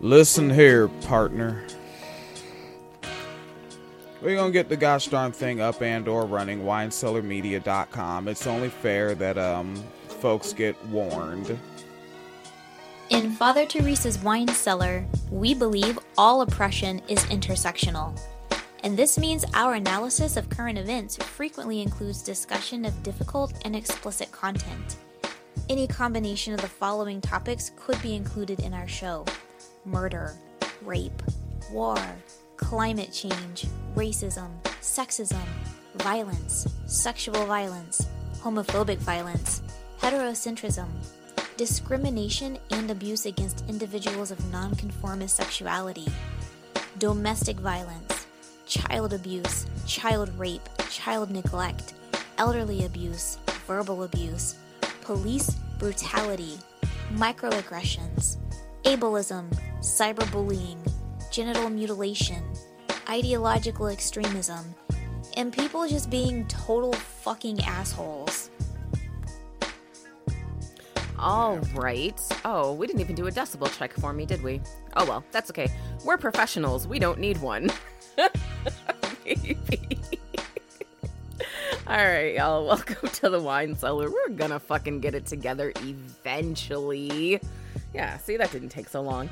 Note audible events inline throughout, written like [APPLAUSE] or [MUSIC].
Listen here, partner. We're gonna get the gosh darn thing up and or running, winecellarmedia.com. It's only fair that um folks get warned. In Father Teresa's Wine Cellar, we believe all oppression is intersectional. And this means our analysis of current events frequently includes discussion of difficult and explicit content. Any combination of the following topics could be included in our show murder, rape, war, climate change, racism, sexism, violence, sexual violence, homophobic violence, heterocentrism, discrimination and abuse against individuals of nonconformist sexuality, domestic violence, child abuse, child rape, child neglect, elderly abuse, verbal abuse, police brutality, microaggressions, ableism, cyberbullying, genital mutilation, ideological extremism, and people just being total fucking assholes. All right. Oh, we didn't even do a decibel check for me, did we? Oh well, that's okay. We're professionals. We don't need one. [LAUGHS] All right, y'all. Welcome to the wine cellar. We're gonna fucking get it together eventually. Yeah, see, that didn't take so long.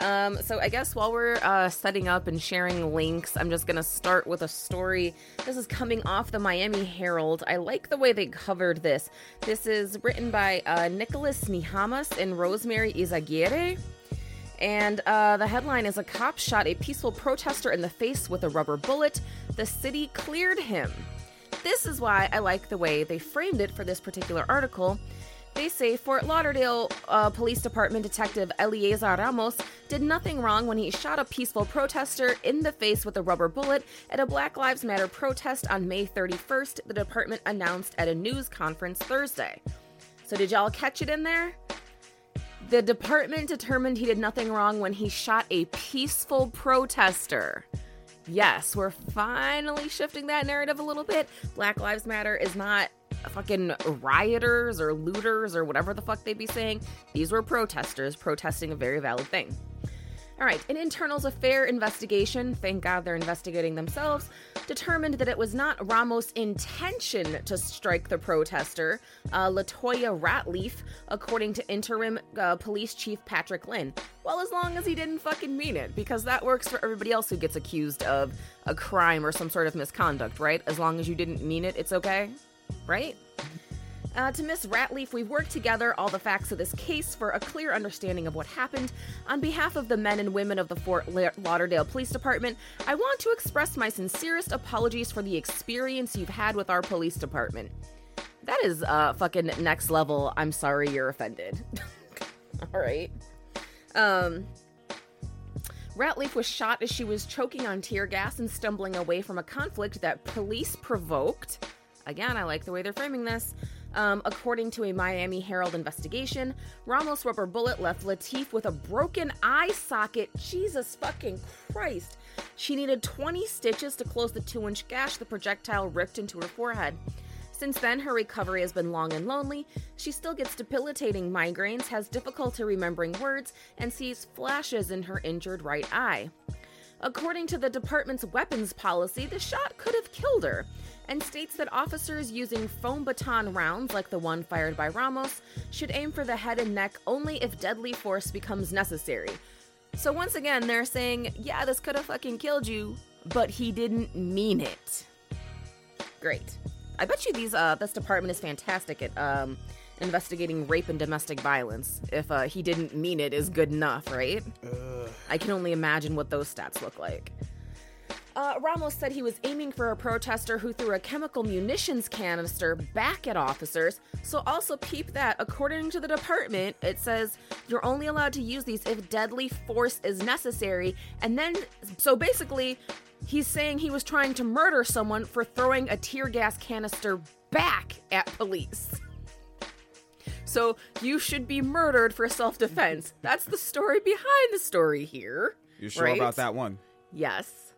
Um, so I guess while we're uh, setting up and sharing links, I'm just gonna start with a story. This is coming off the Miami Herald. I like the way they covered this. This is written by uh, Nicholas Nihamas and Rosemary Izaguirre. And uh, the headline is A cop shot a peaceful protester in the face with a rubber bullet. The city cleared him. This is why I like the way they framed it for this particular article. They say Fort Lauderdale uh, Police Department Detective Eliezer Ramos did nothing wrong when he shot a peaceful protester in the face with a rubber bullet at a Black Lives Matter protest on May 31st, the department announced at a news conference Thursday. So, did y'all catch it in there? The department determined he did nothing wrong when he shot a peaceful protester. Yes, we're finally shifting that narrative a little bit. Black Lives Matter is not fucking rioters or looters or whatever the fuck they'd be saying. These were protesters protesting a very valid thing. All right, an internals affair investigation, thank God they're investigating themselves, determined that it was not Ramos' intention to strike the protester, uh, Latoya Ratliff, according to interim uh, police chief Patrick Lynn. Well, as long as he didn't fucking mean it, because that works for everybody else who gets accused of a crime or some sort of misconduct, right? As long as you didn't mean it, it's okay, right? Uh, to Miss Ratliff, we've worked together all the facts of this case for a clear understanding of what happened. On behalf of the men and women of the Fort Lauderdale Police Department, I want to express my sincerest apologies for the experience you've had with our police department. That is uh fucking next level. I'm sorry you're offended. [LAUGHS] all right. Um Ratliff was shot as she was choking on tear gas and stumbling away from a conflict that police provoked. Again, I like the way they're framing this. Um, according to a Miami Herald investigation, Ramos' rubber bullet left Latif with a broken eye socket. Jesus fucking Christ. She needed 20 stitches to close the two inch gash the projectile ripped into her forehead. Since then, her recovery has been long and lonely. She still gets debilitating migraines, has difficulty remembering words, and sees flashes in her injured right eye. According to the department's weapons policy, the shot could have killed her and states that officers using foam baton rounds like the one fired by Ramos should aim for the head and neck only if deadly force becomes necessary. So once again, they're saying, yeah, this could have fucking killed you, but he didn't mean it. Great. I bet you these uh this department is fantastic at um investigating rape and domestic violence. If uh, he didn't mean it is good enough, right? I can only imagine what those stats look like. Uh, Ramos said he was aiming for a protester who threw a chemical munitions canister back at officers. So, also peep that. According to the department, it says you're only allowed to use these if deadly force is necessary. And then, so basically, he's saying he was trying to murder someone for throwing a tear gas canister back at police. So, you should be murdered for self defense. That's the story behind the story here. You sure right? about that one? Yes.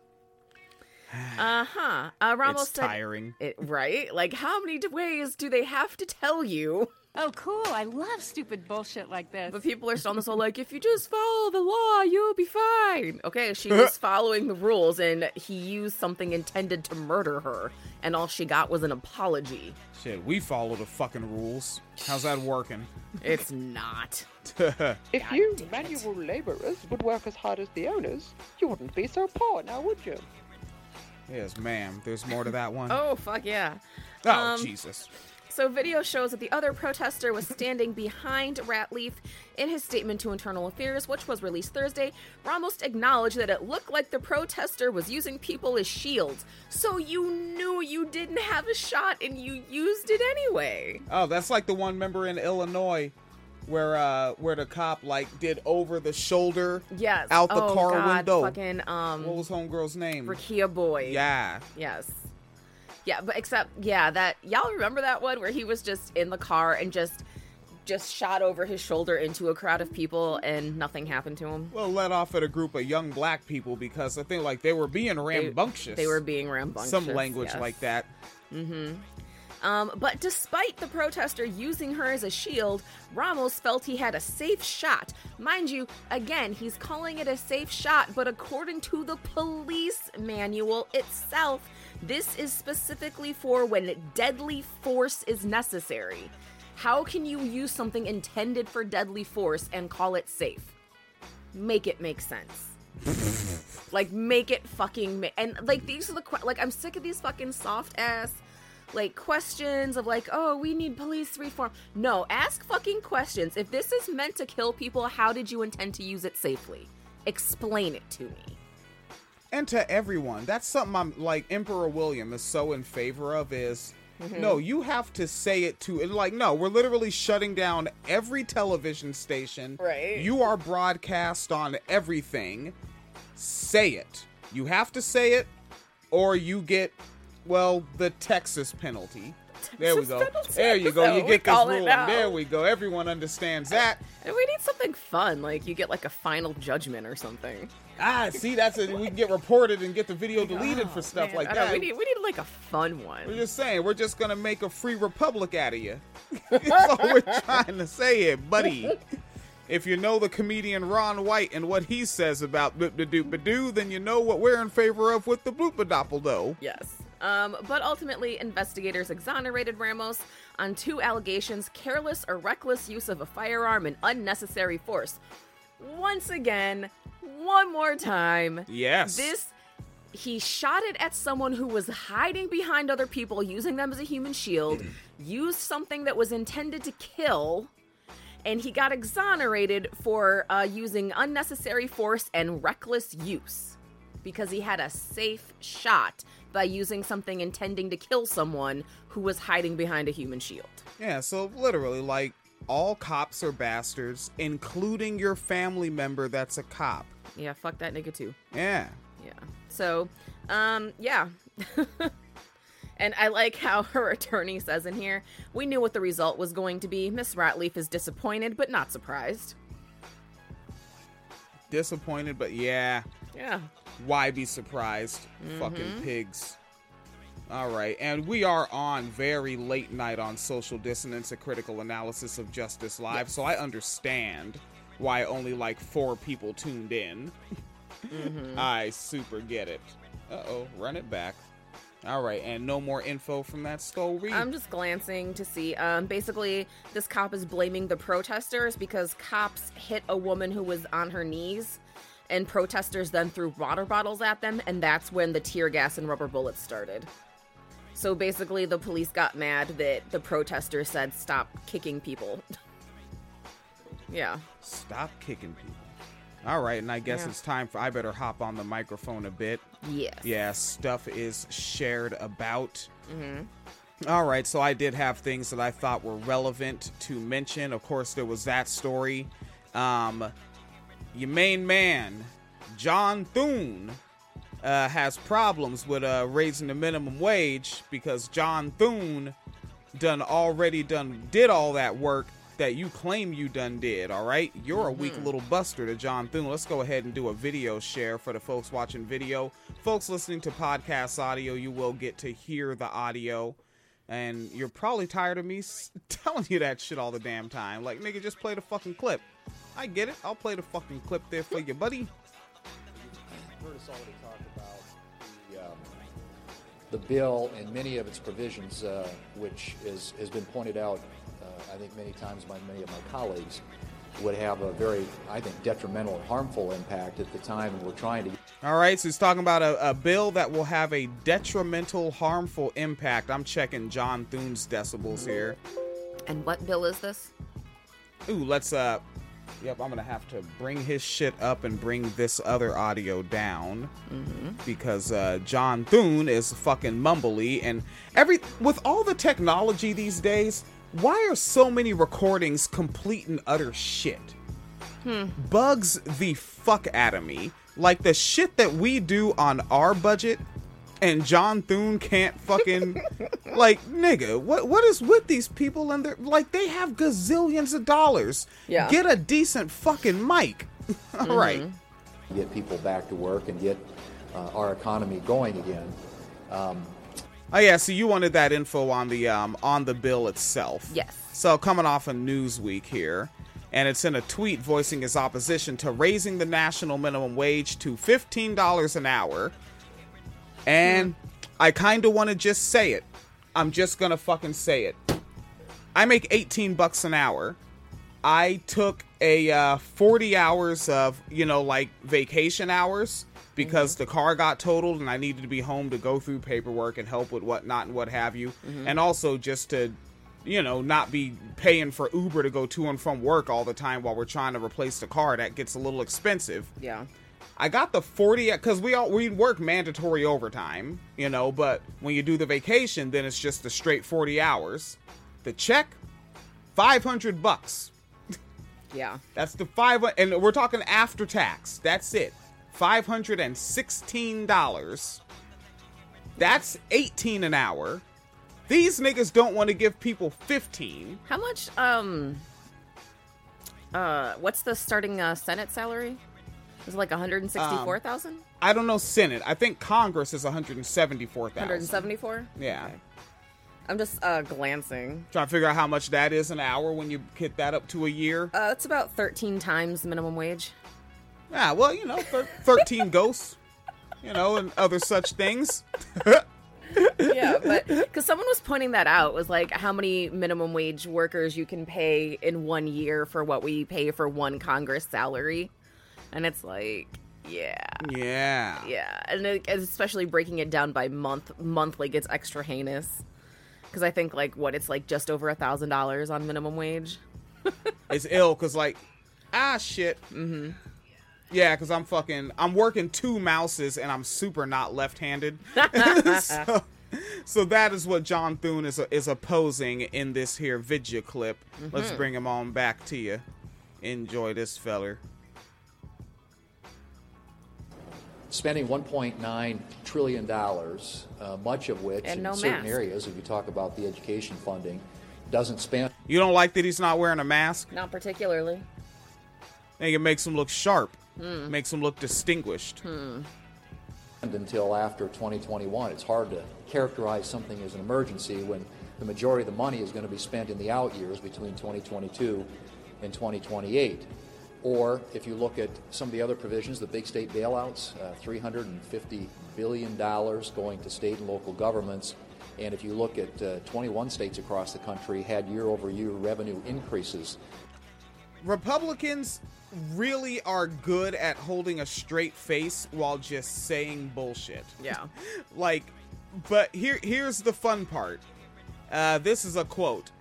Uh huh. Uh, Ramos it's said, tiring. It, right? Like, how many ways do they have to tell you? Oh, cool. I love stupid bullshit like this. But people are still on this whole like, if you just follow the law, you'll be fine. Okay, she was [LAUGHS] following the rules, and he used something intended to murder her, and all she got was an apology. Shit, we follow the fucking rules. How's that working? It's not. [LAUGHS] If you manual laborers would work as hard as the owners, you wouldn't be so poor now, would you? Yes, ma'am. There's more to that one. [LAUGHS] Oh fuck yeah. Oh, um, Jesus. So, video shows that the other protester was standing [LAUGHS] behind Ratliff in his statement to Internal Affairs, which was released Thursday. Ramos acknowledged that it looked like the protester was using people as shields. So, you knew you didn't have a shot and you used it anyway. Oh, that's like the one member in Illinois where uh where the cop like did over the shoulder Yes. out the oh, car God, window. Fucking, um, What was homegirl's name? Rekia Boyd. Yeah. Yes. Yeah, but except yeah, that y'all remember that one where he was just in the car and just just shot over his shoulder into a crowd of people and nothing happened to him. Well, let off at a group of young black people because I think like they were being rambunctious. They were being rambunctious. some language yes. like that. Um, but despite the protester using her as a shield, Ramos felt he had a safe shot. Mind you, again, he's calling it a safe shot, but according to the police manual itself, this is specifically for when deadly force is necessary. How can you use something intended for deadly force and call it safe? Make it make sense. [LAUGHS] like make it fucking ma- and like these are the que- like I'm sick of these fucking soft ass like questions of like oh we need police reform. No, ask fucking questions. If this is meant to kill people, how did you intend to use it safely? Explain it to me. and to everyone. That's something I'm like Emperor William is so in favor of is Mm-hmm. no, you have to say it to like no, we're literally shutting down every television station. Right. You are broadcast on everything. Say it. You have to say it or you get well, the Texas penalty. there we go. There you go. You get this rule. There we go. Everyone understands that. And we need something fun, like you get like a final judgment or something. Ah, see, that's it. We can get reported and get the video [LAUGHS] deleted for stuff Man, like know, that. we need we need like a fun one. We're just saying, we're just gonna make a free republic out of you. That's all we're [LAUGHS] trying to say it, buddy. If you know the comedian Ron White and what he says about bloop da doop doo, then you know what we're in favor of with the bloopa doppeldo. Yes. Um, but ultimately, investigators exonerated Ramos on two allegations careless or reckless use of a firearm and unnecessary force. Once again, one more time, Yes. this. He shot it at someone who was hiding behind other people, using them as a human shield, [CLEARS THROAT] used something that was intended to kill, and he got exonerated for uh, using unnecessary force and reckless use because he had a safe shot by using something intending to kill someone who was hiding behind a human shield. Yeah, so literally, like, all cops are bastards, including your family member that's a cop. Yeah, fuck that nigga too. Yeah. Yeah. So, um, yeah. [LAUGHS] and I like how [LAUGHS] her attorney says in here, we knew what the result was going to be. Miss Ratliff is disappointed, but not surprised. Disappointed, but yeah. Yeah. Why be surprised? Fucking pigs. All right, and we are on very late night on social dissonance, a critical analysis of Justice Live, so I understand why only like four people tuned in. I super get it. Uh oh, run it back. All right, and no more info from that story. I'm just glancing to see. Um, basically, this cop is blaming the protesters because cops hit a woman who was on her knees, and protesters then threw water bottles at them, and that's when the tear gas and rubber bullets started. So basically, the police got mad that the protesters said, "Stop kicking people." [LAUGHS] yeah. Stop kicking people. All right, and I guess Yeah. it's time for I better hop on the microphone a bit. Yes. Yeah, stuff is shared about. All right, so I did have things that I thought were relevant to mention. Of course, there was that story. Um, your main man, John Thune, uh, has problems with uh, raising the minimum wage because John Thune done already done did all that work that you claim you done did. All right, you're a weak little buster to John Thune. Let's go ahead and do a video share for the folks watching video. Folks listening to podcast audio, you will get to hear the audio. And you're probably tired of me [LAUGHS] telling you that shit all the damn time. Like, nigga, just play the fucking clip. I get it. I'll play the fucking clip there for you, buddy. heard us already talk about the, um, the bill and many of its provisions, uh, which is, has been pointed out, uh, I think, many times by many of my colleagues, would have a very, I think, detrimental and harmful impact at the time, and we're trying to. All right, so he's talking about a, a bill that will have a detrimental, harmful impact. I'm checking John Thune's decibels here. And what bill is this? Ooh, let's uh Yep, I'm gonna have to bring his shit up and bring this other audio down because uh, John Thune is fucking mumbly and every with all the technology these days. Why are so many recordings complete and utter shit? Bugs the fuck out of me. Like the shit that we do on our budget, and John Thune can't fucking like nigga. What what is with these people and they're like they have gazillions of dollars. Yeah. Get a decent fucking mic. [LAUGHS] All right. get people back to work and get uh, our economy going again. Oh yeah, so you wanted that info on the um on the bill itself. Yes. So coming off of Newsweek here, and it's in a tweet voicing his opposition to raising the national minimum wage to fifteen dollars an hour. And I kind of want to just say it. I'm just gonna fucking say it. I make 18 bucks an hour. I took a uh, 40 hours of, you know, like vacation hours because the car got totaled and I needed to be home to go through paperwork and help with whatnot and what have you. And also just to, you know, not be paying for Uber to go to and from work all the time while we're trying to replace the car. That gets a little expensive. Yeah. I got the 40 because we all we work mandatory overtime, you know, but when you do the vacation, then it's just the straight 40 hours. The check, 500 bucks. Yeah. That's the five, and we're talking after tax. That's it, five hundred and sixteen dollars. That's eighteen an hour. These niggas don't want to give people fifteen. How much um uh what's the starting uh Senate salary? Is it like 164,000? I don't know Senate. I think Congress is one hundred and seventy-four thousand. 174? Yeah. I'm just uh glancing. Trying to figure out how much that is an hour when you hit that up to a year. Uh it's about 13 times the minimum wage. Yeah, well, you know, thir- [LAUGHS] 13 ghosts, you know, and other such things. [LAUGHS] yeah, but because someone was pointing that out was like how many minimum wage workers you can pay in one year for what we pay for one Congress salary, and it's like, yeah, Yeah. yeah, and it, especially breaking it down by month, monthly gets extra heinous. Because I think like what it's like just over a thousand dollars on minimum wage. [LAUGHS] It's ill because, like, ah, shit. Mm-hmm. Yeah, because I'm fucking, I'm working two mouses and I'm super not left handed. [LAUGHS] [LAUGHS] so, so that is what John Thune is, is opposing in this here video clip. Let's bring him on back to you. Enjoy this feller. Spending 1.9 trillion dollars, uh, much of which And in no certain mask. areas, if you talk about the education funding, doesn't spend You don't like that he's not wearing a mask? Not particularly. I think it makes him look sharp, makes him look distinguished. until after 2021. It's hard to characterize something as an emergency when the majority of the money is going to be spent in the out years between 2022 and 2028. Or if you look at some of the other provisions, the big state bailouts, uh, $350 billion going to state and local governments. And if you look at uh, 21 states across the country had year over year revenue increases. Republicans really are good at holding a straight face while just saying bullshit. Yeah. [LAUGHS] like but here here's the fun part uh, this is a quote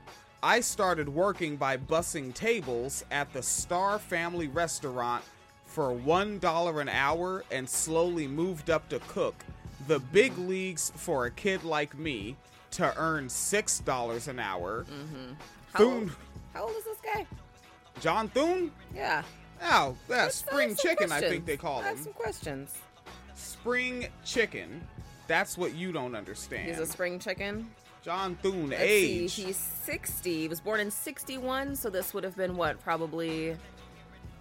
i started working by bussing tables at the star family restaurant for one dollar an hour and slowly moved up to cook the big leagues for a kid like me to earn six dollars an hour mm-hmm. How Thune, old, how old is this guy? john thune Yeah. oh that Let's- spring chicken i think they call him some questions. spring chicken that's what you don't understand He's a spring chicken. John thune Let's age see, he's 60. He was born in 61, so this would have been what, probably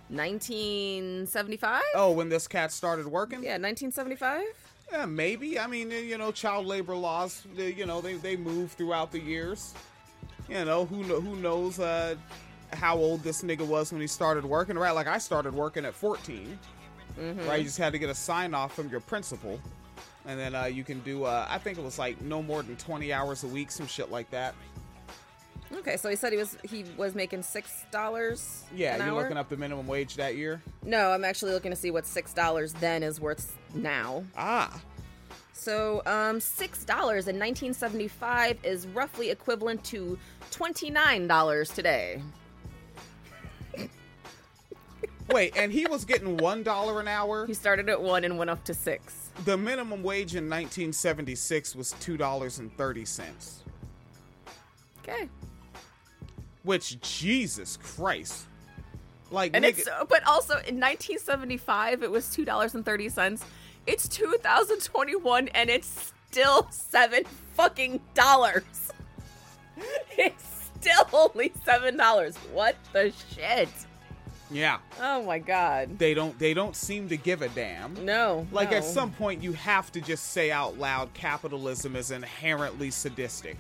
1975? Oh, when this cat started working? Yeah, 1975? Yeah, maybe. I mean, you know, child labor laws. They, you know, they they move throughout the years. You know, who who knows uh, how old this nigga was when he started working? Right, like I started working at 14. Right, you just had to get a sign off from your principal, and then uh, you can do. Uh, I think it was like no more than 20 hours a week, some shit like that. Okay, so he said he was he was making six dollars. Yeah, you're hour? looking up the minimum wage that year. No, I'm actually looking to see what six dollars then is worth now. Ah, So, um, six dollars in 1975 is roughly equivalent to twenty nine dollars today. wait, and he was getting one dollar an hour. He started at one and went up to six. The minimum wage in 1976 was two dollars and thirty cents. Okay, Which Jesus Christ, like and nigga, it's but also in 1975 it was two dollars and thirty cents. It's 2021 and it's still seven fucking dollars. [LAUGHS] It's still only seven dollars. What the shit? Yeah, Oh my god. they don't they don't seem to give a damn. No. Like at some point, you have to just say out loud, capitalism is inherently sadistic,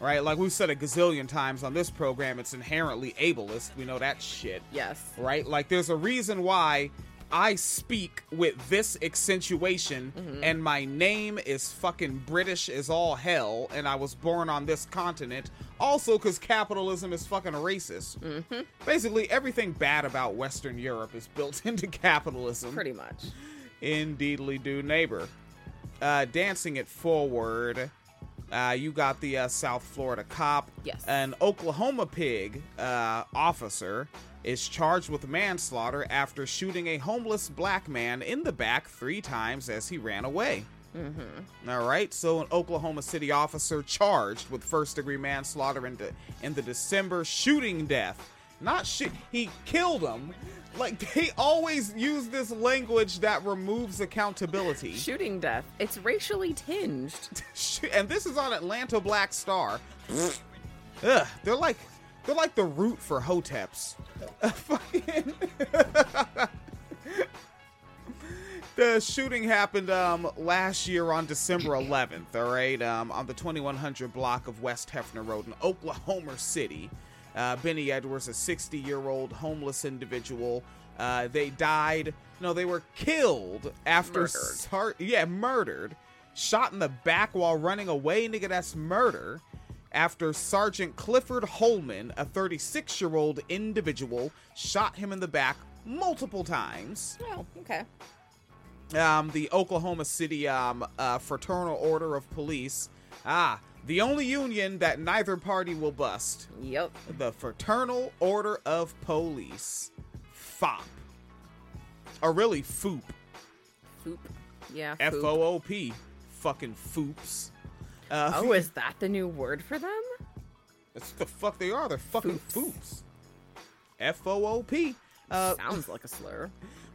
right? Like we've said a gazillion times on this program, it's inherently ableist. We know that shit. Yes. right? Like there's a reason why I speak with this accentuation and my name is fucking British as all hell and I was born on this continent. Also cuz capitalism is fucking racist. Basically everything bad about western Europe is built [LAUGHS] into capitalism. Pretty much. Indeedly do neighbor. Uh, dancing it forward, uh, you got the uh, South Florida cop. Yes. An Oklahoma pig uh, officer is charged with manslaughter after shooting a homeless black man in the back three times as he ran away. Mm-hmm. All right, so an Oklahoma City officer charged with first degree manslaughter in the, in the December shooting death. Not shit, he killed him. Like, [LAUGHS] they always use this language that removes accountability. [LAUGHS] Shooting death. It's racially tinged. [LAUGHS] And this is on Atlanta Black Star. Ugh, they're like they're like the root for hoteps. Fucking- the shooting happened um, last year on December 11th. All right, um, on the 2100 block of West Hefner Road in Oklahoma City. Uh, Benny Edwards, a 60 year old homeless individual. Uh, they died. No, they were killed after. Murdered. Sar- yeah, murdered. Shot in the back while running away. Nigga, that's murder. After Sergeant Clifford Holman, a 36 year old individual, shot him in the back multiple times. Oh, okay. Um, the Oklahoma City um, uh, Fraternal Order of Police. Ah, the only union that neither party will bust. Yep. The Fraternal Order of Police. FOP. Or really, FOOP. Foop. Yeah. Foop. O O P. Fucking FOOPs. Uh, Oh, is that the new word for them? That's what the fuck they are. They're fucking Foops. FOOPs. F O O P. Uh, Sounds like a slur.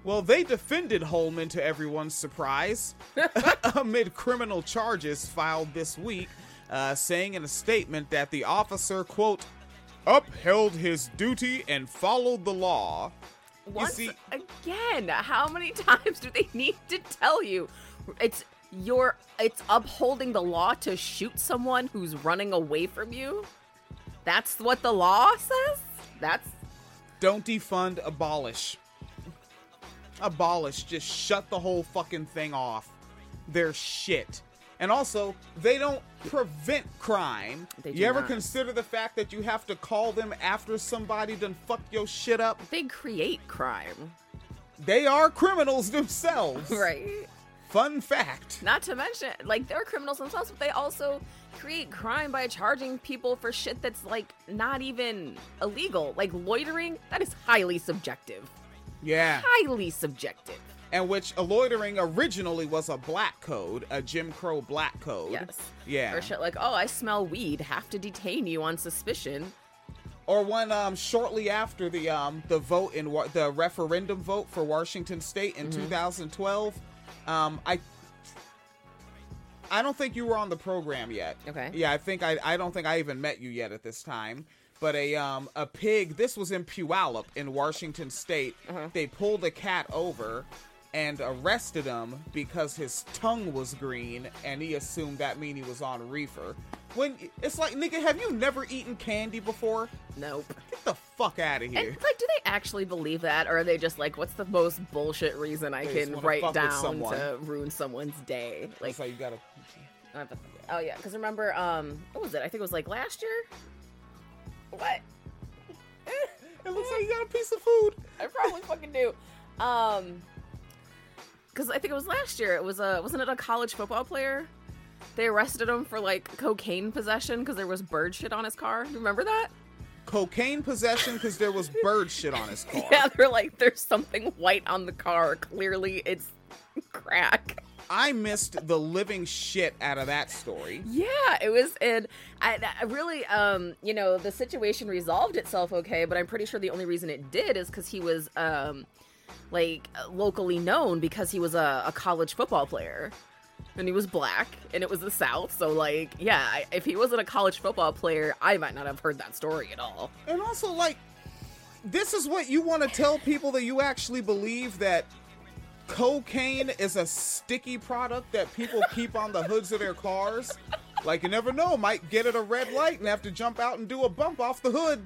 Well, they defended Holman to everyone's surprise [LAUGHS] amid criminal charges filed this week, uh, saying in a statement that the officer, quote, upheld his duty and followed the law. Once see- again, how many [LAUGHS] times do they need to tell you? It's your it's upholding the law to shoot someone who's running away from you. That's what the law says. That's Don't defund, abolish. Abolish. Just shut the whole fucking thing off. They're shit. And also, they don't prevent crime. They do you ever not. consider the fact that you have to call them after somebody done fucked your shit up? they create crime, They are criminals themselves. [LAUGHS] right? Fun fact. Not to mention, like they're criminals themselves, but they also create crime by charging people for shit that's like not even illegal, like loitering. That is highly subjective. Yeah. Highly subjective. And which a loitering originally was a black code, a Jim Crow black code. Yes. Yeah. For shit like, oh, I smell weed, have to detain you on suspicion. Or when um shortly after the um the vote in Wa- the referendum vote for Washington State in 2012, um I I don't think you were on the program yet. Okay. Yeah, I think I I don't think I even met you yet at this time. But a um a pig. This was in Puyallup in Washington State. They pulled a cat over, and arrested him because his tongue was green and he assumed that mean he was on reefer. When it's like, nigga, have you never eaten candy before? Nope. Get the fuck out of here. And like, do they actually believe that, or are they just like, what's the most bullshit reason I They can write down to ruin someone's day? Like, It's like you gotta. oh yeah, because remember, um, what was it? I think it was like last year. What? It looks like you got a piece of food. I probably fucking do. Um, because I think it was last year. It was a wasn't it a college football player? They arrested him for like cocaine possession because there was bird shit on his car. Do you remember that? Cocaine possession because there was bird shit on his [LAUGHS] car. Yeah, they're like, there's something white on the car. Clearly, it's crack. I missed the living shit out of that story. Yeah, it was, and I, I really, um, you know, the situation resolved itself okay, but I'm pretty sure the only reason it did is because he was, um, like locally known because he was a, a college football player. And he was black, and it was the South. So, like, yeah, I, if he wasn't a college football player, I might not have heard that story at all. And also, like, this is what you want to tell people that you actually believe that cocaine is a sticky product that people keep on the hoods of their cars. Like, you never know, might get at a red light and have to jump out and do a bump off the hood.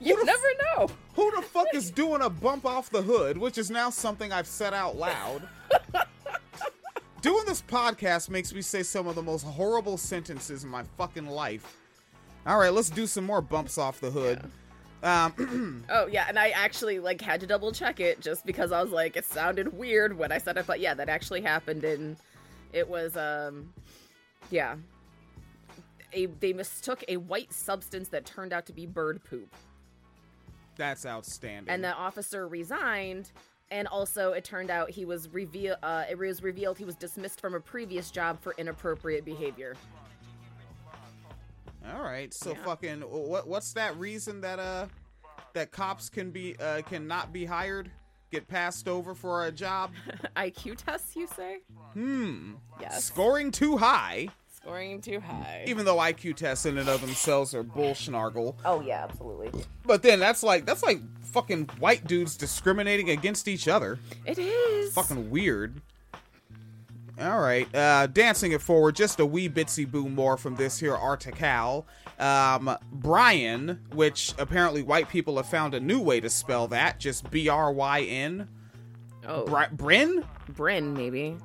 You the f- never know. Who the fuck is doing a bump off the hood, which is now something I've said out loud? [LAUGHS] doing this podcast makes me say some of the most horrible sentences in my fucking life. All right, let's do some more bumps off the hood. Um, [CLEARS THROAT] Oh yeah, and I actually like had to double check it just because I was like, it sounded weird when I said it, but yeah, that actually happened, and it was um, yeah, a they mistook a white substance that turned out to be bird poop, that's outstanding. and the officer resigned, and also it turned out he was reveal uh, it was revealed he was dismissed from a previous job for inappropriate behavior. All right, so Yeah. fucking what? What's that reason that uh that cops can be uh cannot be hired, get passed over for a job? [LAUGHS] IQ tests, you say? Hmm. Yes. Scoring too high, Scoring too high. even though IQ tests in and of themselves are bullshnargle. oh yeah, absolutely. But then that's like that's like fucking white dudes discriminating against each other. It is. Fucking weird. All right, uh, dancing it forward just a wee bitsy boo more from this here article. Um, Brian, which apparently white people have found a new way to spell that, just B R Y N. Oh, Bri- Bryn? Bryn maybe.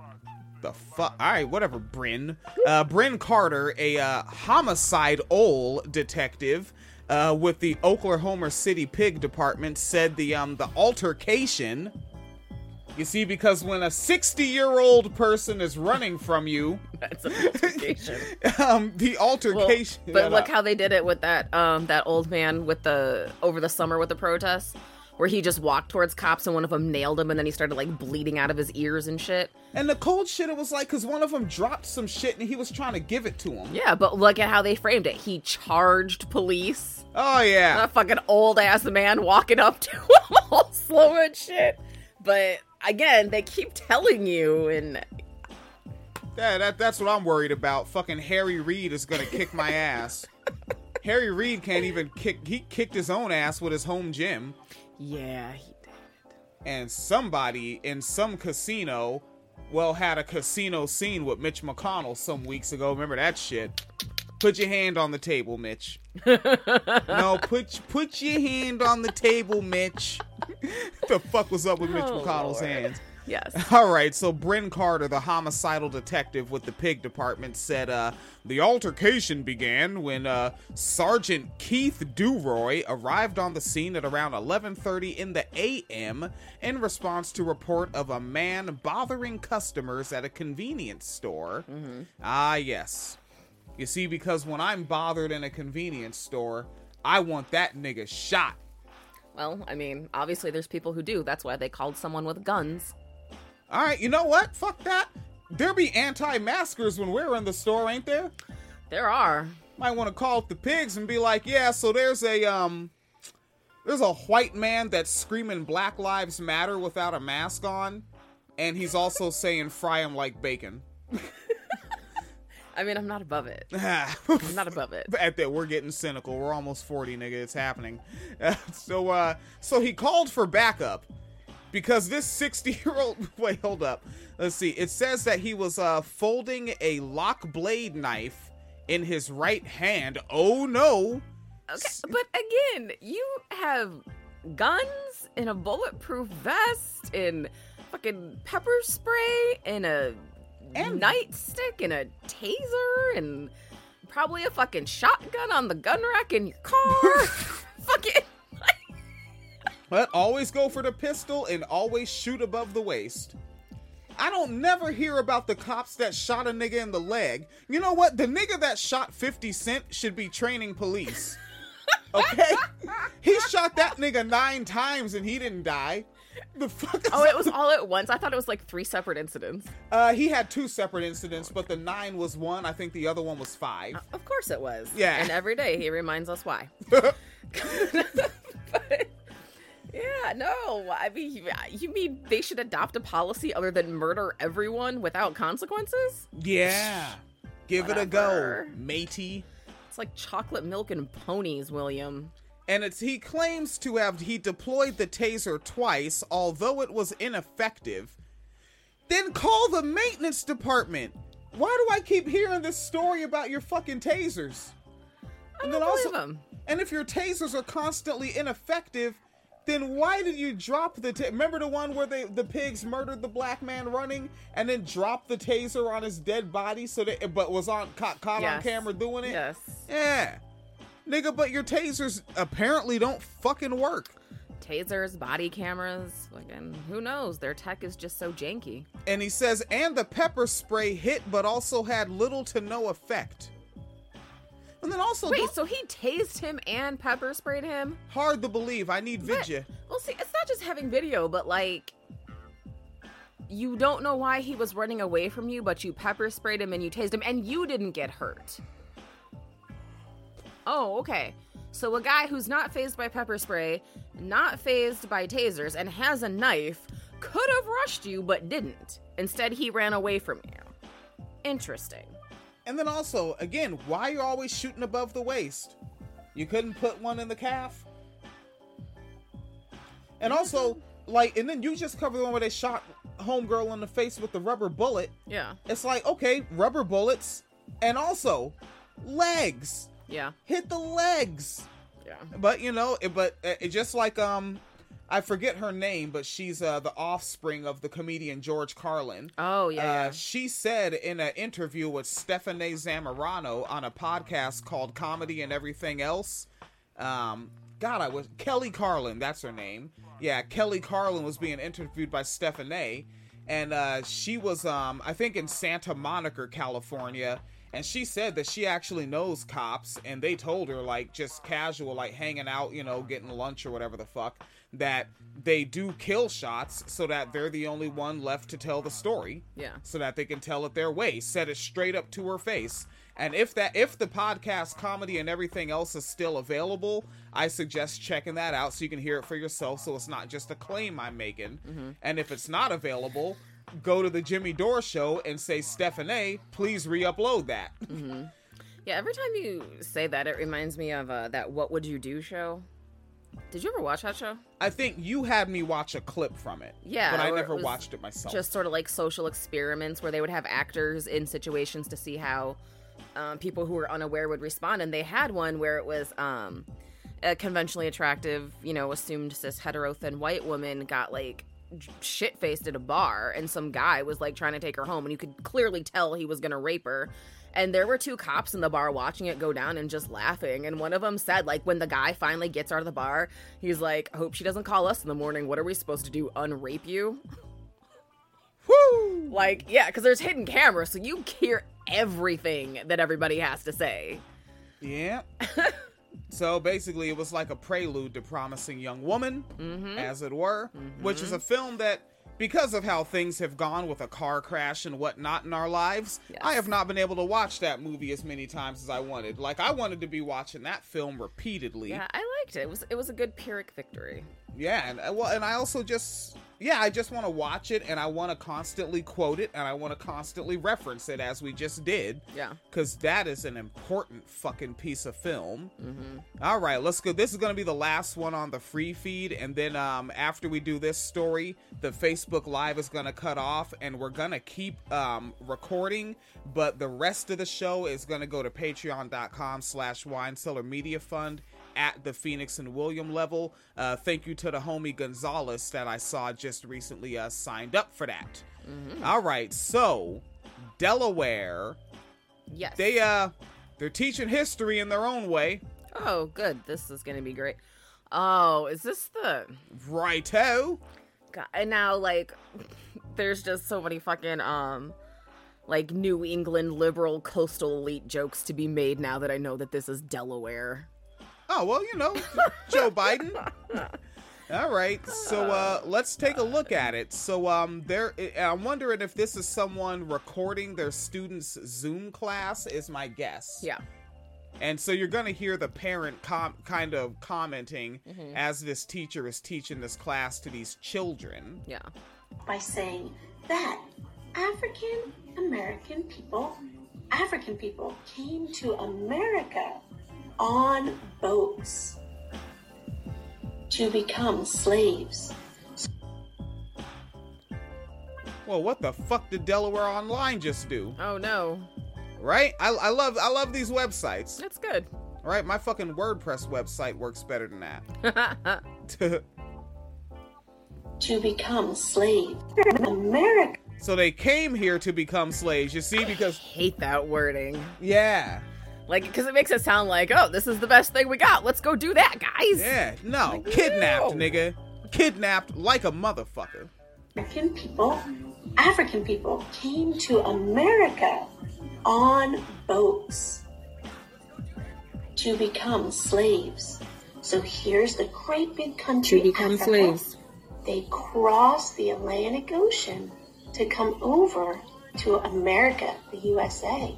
The fuck? All right, whatever. Bryn. Uh, Bryn Carter, a uh, homicide ol detective uh, with the Oklahoma City Pig Department, said the um the altercation. You see, because when a 60 year old person is running from you, [LAUGHS] That's an altercation. [LAUGHS] um, the Well, altercation. but look how they did it with that um that old man with the over the summer with the protests, where he just walked towards cops and one of them nailed him and then he started like bleeding out of his ears and shit. And the cold shit, it was like, because one of them dropped some shit and he was trying to give it to him. Yeah, but look at how they framed it. He charged police. Oh, yeah. That fucking old ass man walking up to [LAUGHS] him all slow and shit. But again, they keep telling you and Yeah, that, that's what I'm worried about. Fucking Harry Reid is gonna kick my ass. [LAUGHS] Harry Reid can't even kick. He kicked his own ass with his home gym, yeah, he did. and somebody in some casino, well, had a casino scene with Mitch McConnell some weeks ago. Remember that shit? Put your hand on the table, Mitch. [LAUGHS] no, put put your hand on the table, Mitch. [LAUGHS] the fuck was up with Mitch Oh, McConnell's Lord. hands? Yes. [LAUGHS] All right, so Bryn Carter, the homicidal detective with the pig department, said uh, the altercation began when uh, Sergeant Keith Duroy arrived on the scene at around 11:30 in the a.m. in response to report of a man bothering customers at a convenience store. Ah, yes. You see, because when I'm bothered in a convenience store, I want that nigga shot. Well, I mean, obviously there's people who do. That's why they called someone with guns. All right, you know what? Fuck that. There be anti-maskers when we're in the store, ain't there? There are. Might want to call up the pigs and be like, yeah, so there's a um there's a white man that's screaming Black Lives Matter without a mask on, and he's also saying fry him like bacon. [LAUGHS] I mean, I'm not above it. [LAUGHS] I'm not above it. At that, we're getting cynical. We're almost 40, nigga. It's happening. Uh, [LAUGHS] so, uh, so he called for backup. because this 60 year old [LAUGHS] wait hold up let's see it says that he was uh folding a lock blade knife in his right hand oh no Okay, but again, you have guns in a bulletproof vest, in fucking pepper spray, in a And- mm-hmm. nightstick, and a taser, and probably a fucking shotgun on the gun rack in your car. [LAUGHS] Fuck it. but always go for the pistol and always shoot above the waist I don't never hear about the cops that shot a nigga in the leg. You know what? The nigga that shot 50 Cent should be training police. [LAUGHS] Okay? he shot that nigga nine times and he didn't die. The fuck Oh, it was all at once. I thought it was like three separate incidents. Uh, he had two separate incidents, but the nine was one. I think the other one was five. Of course it was. Yeah. And every day he reminds us why. but [LAUGHS] [LAUGHS] yeah, no. I mean, you, you mean they should adopt a policy other than murder everyone without consequences? Yeah. Give it a go, matey. It's like chocolate milk and ponies, William. And it's he claims to have he deployed the taser twice, although it was ineffective. Then call the maintenance department. Why do I keep hearing this story about your fucking tasers? I And then also- him. And if your tasers are constantly ineffective, then why did you drop the? Ta- Remember the one where they the pigs murdered the black man running and then dropped the taser on his dead body so that but was on caught, caught on camera doing it. Yes. Yeah, nigga, but your tasers apparently don't fucking work. Tasers, body cameras, fucking who knows? Their tech is just so janky. And he says, and the pepper spray hit, but also had little to no effect. And then also, Wait, so he tased him and pepper sprayed him? hard to believe. I need But- vidya. Well, see, it's not just having video, but like, you don't know why he was running away from you, but you pepper sprayed him and you tased him, and you didn't get hurt. Oh, okay. So a guy who's not phased by pepper spray, not phased by tasers, and has a knife could have rushed you, but didn't. Instead, he ran away from you. Interesting. And then also, again, why you're always shooting above the waist? You couldn't put one in the calf? And mm-hmm. also, like, and then you just cover the one where they shot homegirl in the face with the rubber bullet. Yeah. It's like, okay, rubber bullets, and also legs. Yeah. Hit the legs. Yeah. But you know, it, but uh, it just like um, I forget her name, but she's uh the offspring of the comedian George Carlin. Oh, yeah. Uh, yeah. she said in an interview with Stephanie Zamorano on a podcast called Comedy and Everything Else. Um, God, I was Kelly Carlin. That's her name. Yeah, Kelly Carlin was being interviewed by Stephanie, and uh, she was, um, I think, in Santa Monica, California. And she said that she actually knows cops, and they told her, like, just casual, like hanging out, you know, getting lunch or whatever the fuck, that they do kill shots so that they're the only one left to tell the story. Yeah. so that they can tell it their way said it straight up to her face. And if that if the podcast comedy and everything else is still available i suggest checking that out so you can hear it for yourself so it's not just a claim i'm making. Mm-hmm. And if it's not available go to the jimmy dore show and say stephanie please re-upload that Yeah, every time you say that, it reminds me of uh, that What Would You Do show. Did you ever watch that show? i think you had me watch a clip from it Yeah, but i where it never watched it myself Just sort of like social experiments where they would have actors in situations to see how um, people who were unaware would respond. And they had one where it was um, a conventionally attractive, you know, assumed cis hetero thin white woman got like shit faced at a bar, and some guy was like trying to take her home, and you could clearly tell he was gonna rape her. And there were two cops in the bar watching it go down and just laughing. And one of them said, like, when the guy finally gets out of the bar, he's like, I hope she doesn't call us in the morning. What are we supposed to do? Unrape you? [LAUGHS] Woo! Like, yeah, because there's hidden cameras, so you hear everything that everybody has to say. Yeah. [LAUGHS] so basically, it was like a prelude to Promising Young Woman, Mm-hmm. as it were, which is a film that, because of how things have gone with a car crash and whatnot in our lives, I have not been able to watch that movie as many times as I wanted. Like, I wanted to be watching that film repeatedly. Yeah, I liked it. It was it was a good Pyrrhic victory. Yeah, and uh, well, and I also just yeah, I just want to watch it and I want to constantly quote it and I want to constantly reference it as we just did. Yeah. Because that is an important fucking piece of film. All right, let's go. This is going to be the last one on the free feed. And then um, after we do this story, the Facebook Live is going to cut off and we're going to keep um, recording. But the rest of the show is going to go to patreon.com slash wine cellar media fund at the Phoenix and William level. Uh, thank you to the homie Gonzalez that I saw just recently uh, signed up for that. All right, so Delaware, Yes. they uh, they're teaching history in their own way. Oh, good. This is gonna be great. Oh, is this the? Righto. God, and now like, [LAUGHS] there's just so many fucking um, like New England liberal coastal elite jokes to be made now that I know that this is Delaware. Oh well, you know, Joe Biden. [LAUGHS] All right, so uh, let's take a look at it. So um, there, I'm wondering if this is someone recording their students' Zoom class. Is my guess. Yeah. And so you're going to hear the parent com- kind of commenting as this teacher is teaching this class to these children. Yeah. by saying that African American people, African people came to America on boats to become slaves. Well, what the fuck did Delaware Online just do? Oh no, Right? I, I love I love these websites. that's good. Right? My fucking WordPress website works better than that. [LAUGHS] [LAUGHS] To become slaves. America so they came here to become slaves. You see, because Hate that wording. yeah, Like, because it makes it sound like, oh, this is the best thing we got. Let's go do that, guys. yeah, no, kidnapped, no. nigga, kidnapped like a motherfucker. American people, African people came to America on boats to become slaves. So here's the great big country. To become Africa. slaves. They crossed the Atlantic Ocean to come over to America, the USA.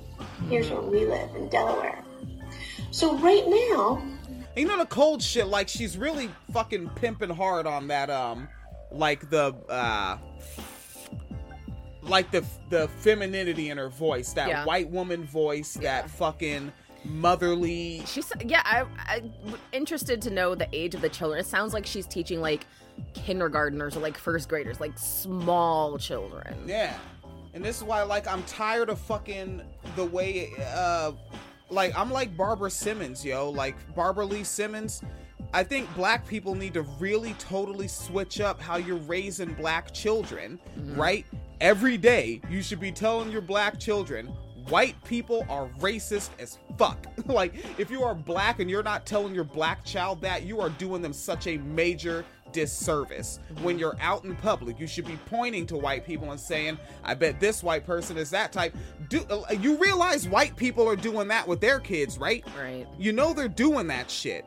Here's where we live in Delaware. So right now, You know the cold shit, like she's really fucking pimping hard on that, um, like the, uh, like the the femininity in her voice, that Yeah. white woman voice, that fucking motherly. She's yeah. I, I'm interested to know the age of the children. It sounds like she's teaching like kindergarteners or like first graders, like small children. Yeah. And this is why like I'm tired of fucking the way uh like I'm like Barbara Simmons, yo. Like Barbara Lee Simmons. I think black people need to really totally switch up how you're raising black children, right? Every day you should be telling your black children white people are racist as fuck. [LAUGHS] like if you are black and you're not telling your black child that, you are doing them such a major disservice. When you're out in public, you should be pointing to white people and saying, "I bet this white person is that type." Do uh, you realize white people are doing that with their kids, right? Right. You know they're doing that shit.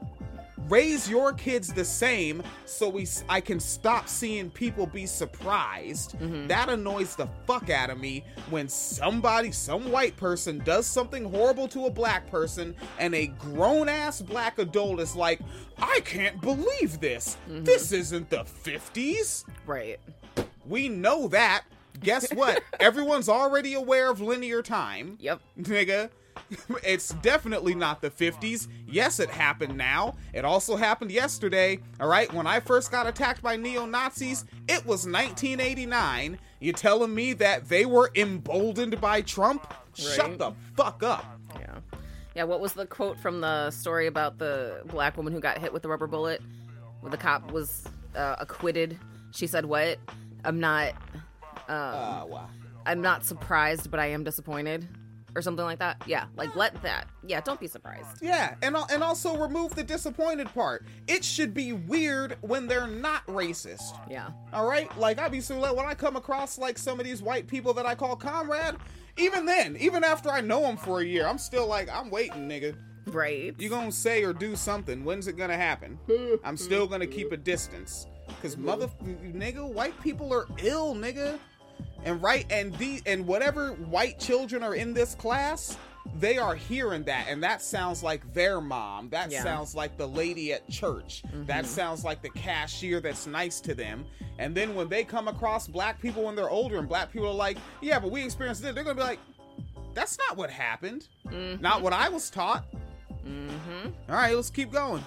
Raise your kids the same so we I can stop seeing people be surprised. Mm-hmm. That annoys the fuck out of me when somebody, some white person does something horrible to a black person and a grown ass black adult is like, "I can't believe this. Mm-hmm. This isn't the 50s." Right. We know that. Guess what? [LAUGHS] Everyone's already aware of linear time Yep. [LAUGHS] nigga. [LAUGHS] It's definitely not the 50s. Yes, it happened now. It also happened yesterday. All right, when I first got attacked by neo Nazis, it was 1989. You telling me that they were emboldened by Trump? Shut the fuck up. Yeah. Yeah. What was the quote from the story about the black woman who got hit with the rubber bullet? Where the cop was uh, acquitted. She said, "What? I'm not. Uh, wow. I'm not surprised, but I am disappointed." Or something like that. Yeah. Like let that. Yeah. Don't be surprised. Yeah, and and also remove the disappointed part. It should be weird when they're not racist. Yeah. All right, like obviously, like when I come across like some of these white people that I call comrade, even then, even after I know them for a year, I'm still like, I'm waiting, nigga. Right. You gonna say or do something? When's it gonna happen? I'm still gonna keep a distance, cause mother, nigga, white people are ill, nigga. And right, and the and whatever white children are in this class, they are hearing that. And that sounds like their mom. That Yeah. sounds like the lady at church. That mm-hmm. sounds like the cashier that's nice to them. And then when they come across black people when they're older and black people are like yeah but we experienced it they're gonna be like that's not what happened. Mm-hmm. Not what i was taught. Mm-hmm. All right let's keep going.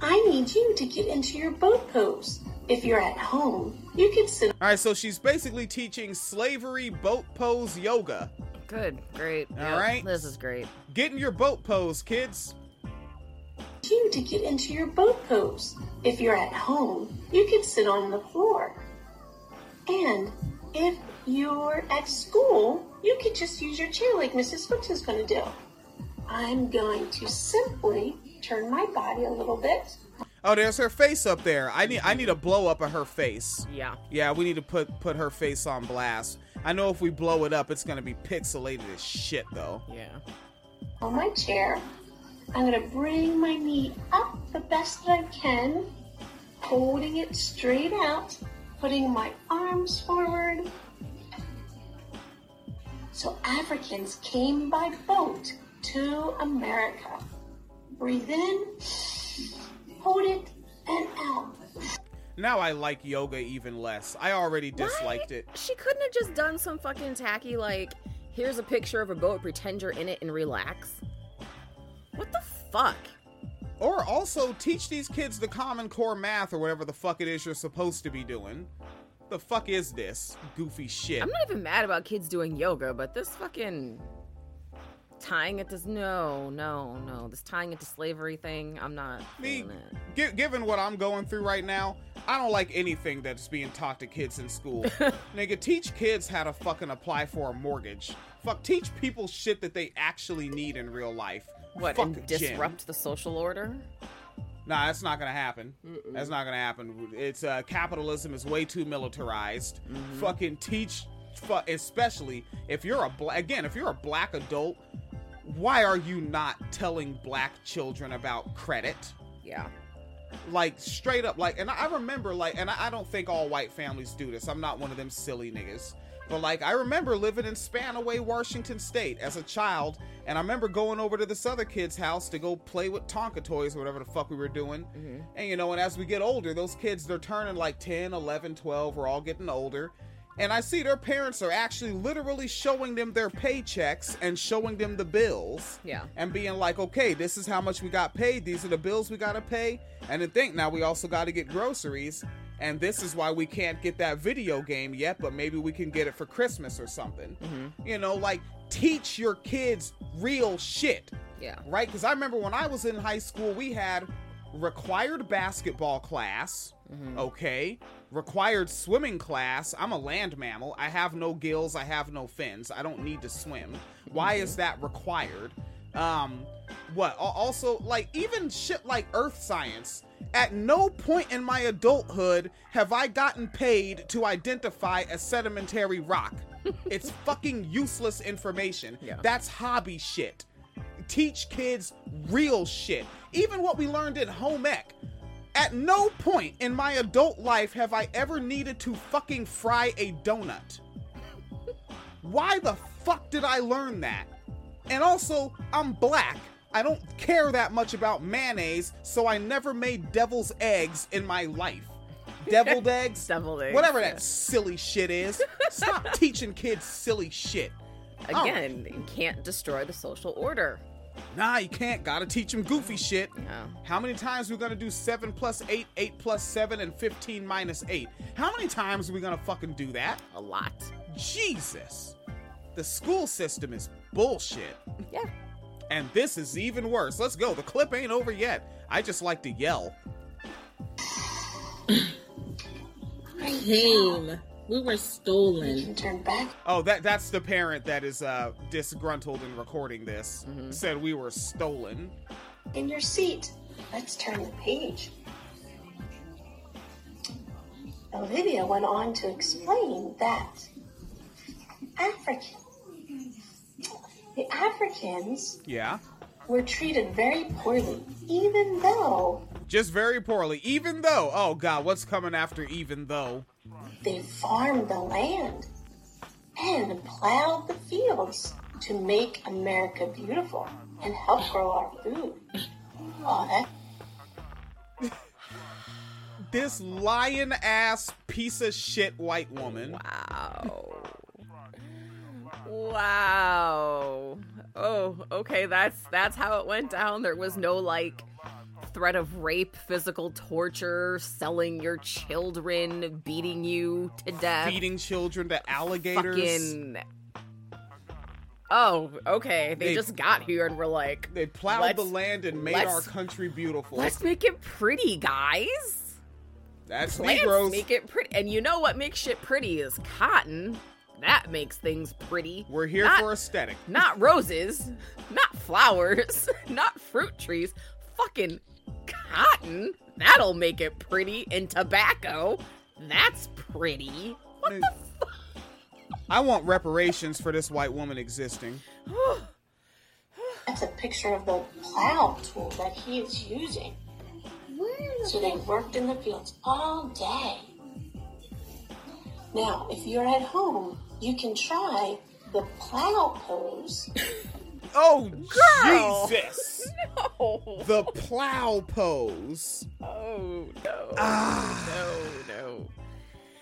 I need you to get into your boat pose. If you're at home, you can sit all right so she's basically teaching slavery boat pose yoga Good, great. All Yep, right. This is great. get in your boat pose kids you to get into your boat pose. If you're at home, you can sit on the floor. And if you're at school, you could just use your chair like Mrs. Fooks is going to do. I'm going to simply turn my body a little bit. Oh there's her face up there i need i need a blow up of her face Yeah. Yeah, we need to put put her face on blast. I know if we blow it up, it's gonna be pixelated as shit, though. Yeah. on my chair. I'm going to bring my knee up the best that I can, holding it straight out, putting my arms forward. So Africans came by boat to America. Breathe in, hold it, and out. Now I like yoga even less. I already disliked Why? it. She couldn't have just done some fucking tacky like, here's a picture of a boat, pretend you're in it and relax. What the fuck? Or also teach these kids the common core math or whatever the fuck it is you're supposed to be doing. The fuck is this goofy shit? I'm not even mad about kids doing yoga, but this fucking tying it to no, no, no. This tying it to slavery thing, I'm not Me, gi- given what I'm going through right now, I don't like anything that's being taught to kids in school. [LAUGHS] Nigga, teach kids how to fucking apply for a mortgage. Fuck, teach people shit that they actually need in real life. What Fuck and disrupt the social order? Nah, that's not gonna happen. That's not gonna happen. It's uh, capitalism is way too militarized. Fucking teach, fu- especially if you're a black. Again, if you're a black adult, why are you not telling black children about credit? Yeah. like straight up like and i remember like and I, don't think all white families do this. I'm not one of them silly niggas. But like i remember living in spanaway washington state as a child and i remember going over to this other kid's house to go play with tonka toys or whatever the fuck we were doing. Mm-hmm. And you know and as we get older those kids they're turning like 10 11 12 we're all getting older and I see their parents are actually literally showing them their paychecks and showing them the bills Yeah. and being like, okay, this is how much we got paid. These are the bills we got to pay. And then think now we also got to get groceries. And this is why we can't get that video game yet, but maybe we can get it for Christmas or something. Mm-hmm. You know, like teach your kids real shit, Yeah. right? Because I remember when I was in high school, we had required basketball class, mm-hmm. okay, required swimming class. I'm a land mammal. I have no gills, I have no fins. I don't need to swim. Why is that required? Um what also like even shit like earth science at no point in my adulthood have I gotten paid to identify a sedimentary rock. [LAUGHS] it's fucking useless information. Yeah. That's hobby shit teach kids real shit. Even what we learned in home ec. At no point in my adult life have I ever needed to fucking fry a donut. Why the fuck did I learn that? And also, I'm black. I don't care that much about mayonnaise, so I never made devil's eggs in my life. Deviled [LAUGHS] eggs? Deviled eggs, Whatever yeah. that silly shit is. Stop [LAUGHS] teaching kids silly shit. Oh. Again, you can't destroy the social order. Nah, you can't. Gotta teach them goofy shit. Yeah. How many times we gonna do 7 plus 8, 8 plus 7, and 15 minus 8? How many times are we gonna fucking do that? A lot. Jesus. The school system is bullshit. Yeah. And this is even worse. Let's go. The clip ain't over yet. I just like to yell. Came. We were You stolen. can turn back Oh, that that's the parent that is uh disgruntled in recording this. Said we were stolen. in your seat. Let's turn the page. Olivia went on to explain that African, the Africans Yeah. were treated very poorly, even though Just very poorly. Even though, oh god, what's coming after even though? They farmed the land and plowed the fields. to make America beautiful and help grow our food. Oh, that This lion ass piece of shit white woman. Wow. Wow. Oh, okay, that's that's how it went down. There was no like threat of rape, physical torture, selling your children, beating you to death. feeding children to alligators. Fucking Oh, okay. They, They- just got here and were like, They plowed the land and made our country beautiful. let's make it pretty, guys. That's Plants Negroes. make it pretty. And you know what makes shit pretty is cotton. That makes things pretty. We're here Not- for aesthetic. not roses, not flowers, [LAUGHS] not fruit trees, fucking cotton. That'll make it pretty. And tobacco, that's pretty. What the fuck? I want reparations for this white woman existing. [SIGHS] That's a picture of the plow tool that he is using. So they worked in the fields all day. Now, if you're at home, you can try the plow pose. [LAUGHS] Oh, Girl. Jesus! [LAUGHS] No. The plow pose. Oh, no. Ah. No, no.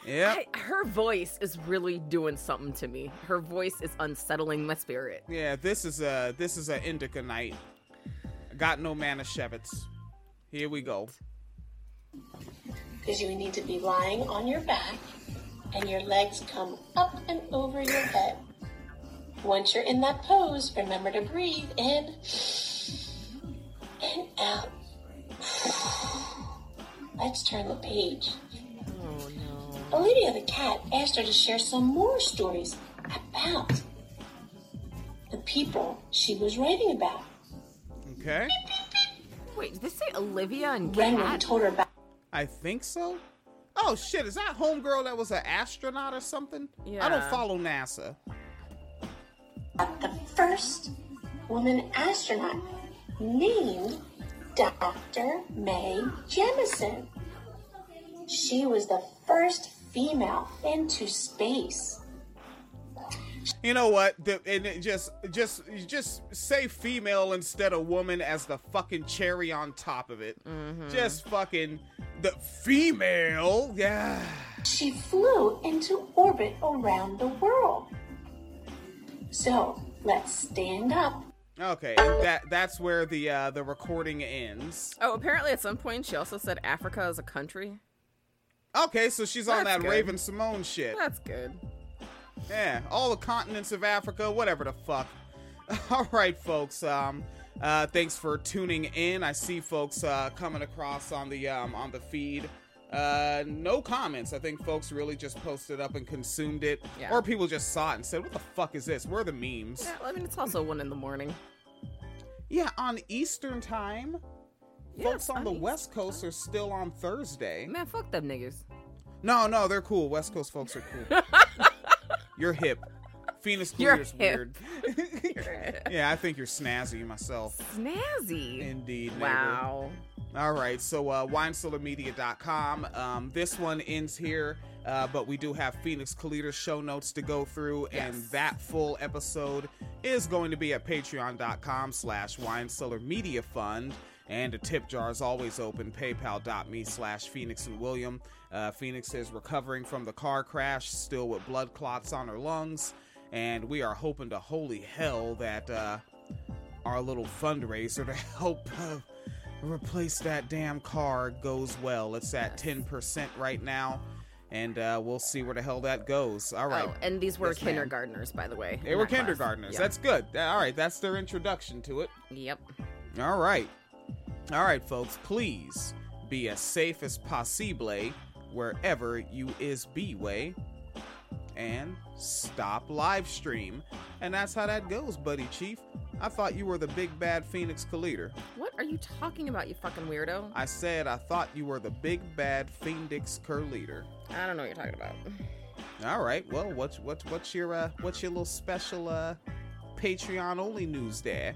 Yep. I, her voice is really doing something to me. Her voice is unsettling my spirit. Yeah, this is a this is a indica night. Got no Manischewitz. Here we go. Because you need to be lying on your back and your legs come up and over your head. Once you're in that pose, remember to breathe in and out. Let's turn the page. Oh, no. Olivia the cat asked her to share some more stories about the people she was writing about. Okay. Wait, did they say Olivia and Renwin Cat? told her about I think so. Oh shit, is that homegirl that was an astronaut or something? Yeah. I don't follow NASA. The first woman astronaut named Dr. Mae Jemison. She was the first female into space. You know what? The, and it just just just say female instead of woman as the fucking cherry on top of it. Mm-hmm. Just fucking the female. Yeah. She flew into orbit around the world. So let's stand up. Okay, and that that's where the uh the recording ends. Oh, apparently at some point she also said Africa is a country. Okay, so she's on that good. Raven-Symoné shit. That's good. Yeah, all the continents of Africa, whatever the fuck. [LAUGHS] All right, folks. Um, uh, thanks for tuning in. I see folks uh, coming across on the um, on the feed. Uh, no comments. I think folks really just posted up and consumed it, Yeah. or people just saw it and said, "What the fuck is this? Where are the memes?" Yeah, I mean it's also one in the morning. Yeah, on Eastern time. Yes, folks on on the West Coast are still on Thursday. Man, fuck them niggas. No, no, they're cool. West Coast folks are cool. [LAUGHS] You're hip. Phoenix You're Clear's weird. [LAUGHS] [LAUGHS] yeah, I think you're snazzy myself. Snazzy. Indeed. neighbor. Wow. All right, so uh, winecellarmedia.com. Um, this one ends here, uh, but we do have Phoenix Calida's show notes to go through, and that full episode is going to be at patreon.com slash winecellarmedia fund. And the tip jar is always open, paypal.me slash Phoenix and William. Uh, Phoenix is recovering from the car crash, still with blood clots on her lungs. And we are hoping to holy hell that uh, our little fundraiser to [LAUGHS] help uh, replace that damn car goes well. It's at 10% right now, and uh, we'll see where the hell that goes. All right. Oh, and these were Yes, kindergartners, by the way. They were that kindergartners. Yeah. That's good. All right, that's their introduction to it. Yep. All right. All right, folks, please be as safe as possible wherever you is be way and stop live stream. And that's how that goes, buddy chief. I thought you were the big bad Phoenix Kaliter. What are you talking about, you fucking weirdo? I said I thought you were the big bad Phoenix Curleader. I don't know what you're talking about. All right. Well, what's what's what's your uh what's your little special uh Patreon only news there?